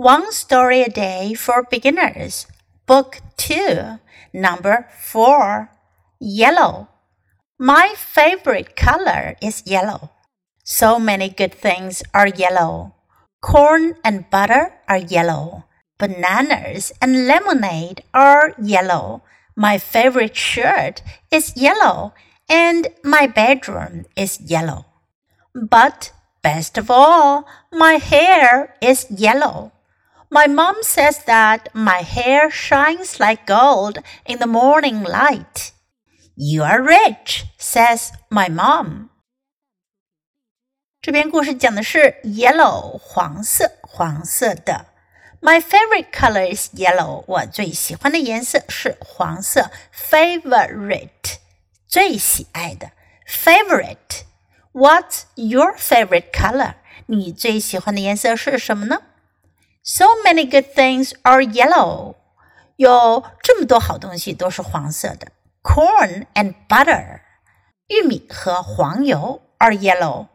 One Story a Day for Beginners, Book 2, Number 4 Yellow. My favorite color is yellow. So many good things are yellow. Corn and butter are yellow. Bananas and lemonade are yellow. My favorite shirt is yellow, and my bedroom is yellow. But best of all, my hair is yellow. My mom says that my hair shines like gold in the morning light. You are rich, says my mom. 这篇故事讲的是 yellow 黄色黄色的。My favorite color is yellow。我最喜欢的颜色是黄色。Favorite 最喜爱的 favorite。What's your favorite color？你最喜欢的颜色是什么呢 ？so many good things are yellow. 有这么多好东西都是黄色的。Corn and butter，玉米和黄油 are yellow.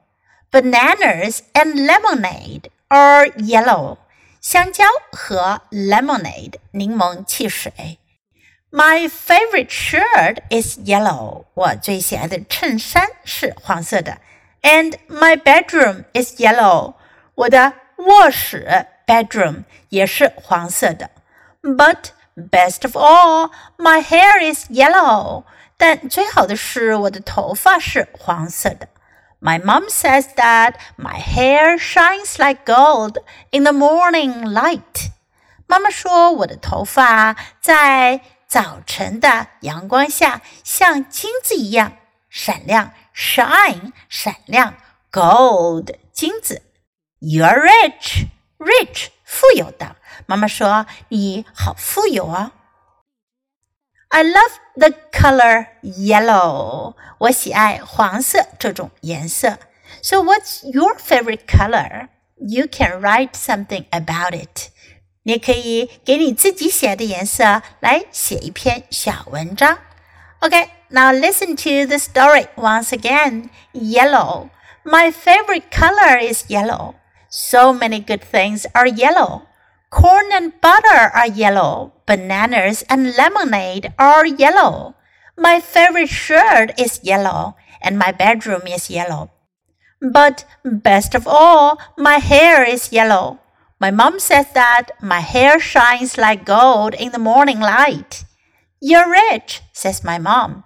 Bananas and lemonade are yellow. 香蕉和 lemonade 柠檬汽水。My favorite shirt is yellow. 我最喜爱的衬衫是黄色的。And my bedroom is yellow. 我的卧室 bedroom 也是黄色的。But best of all, my hair is yellow. 但最好的是我的头发是黄色的。My mom says that my hair shines like gold in the morning light. 妈妈说我的头发在早晨的阳光下像金子一样闪亮，shine 闪亮，gold 金子。You're rich rich 富有的。妈妈说你好富有啊。I love the color yellow。我喜爱黄色这种颜色。So what's your favorite color? You can write something about it. 你可以给你自己写的颜色来写一篇小文章。Okay, now listen to the story once again. Yellow. My favorite color is yellow. So many good things are yellow. Corn and butter are yellow. Bananas and lemonade are yellow. My favorite shirt is yellow, and my bedroom is yellow. But best of all, my hair is yellow. My mom says that my hair shines like gold in the morning light. You're rich, says my mom.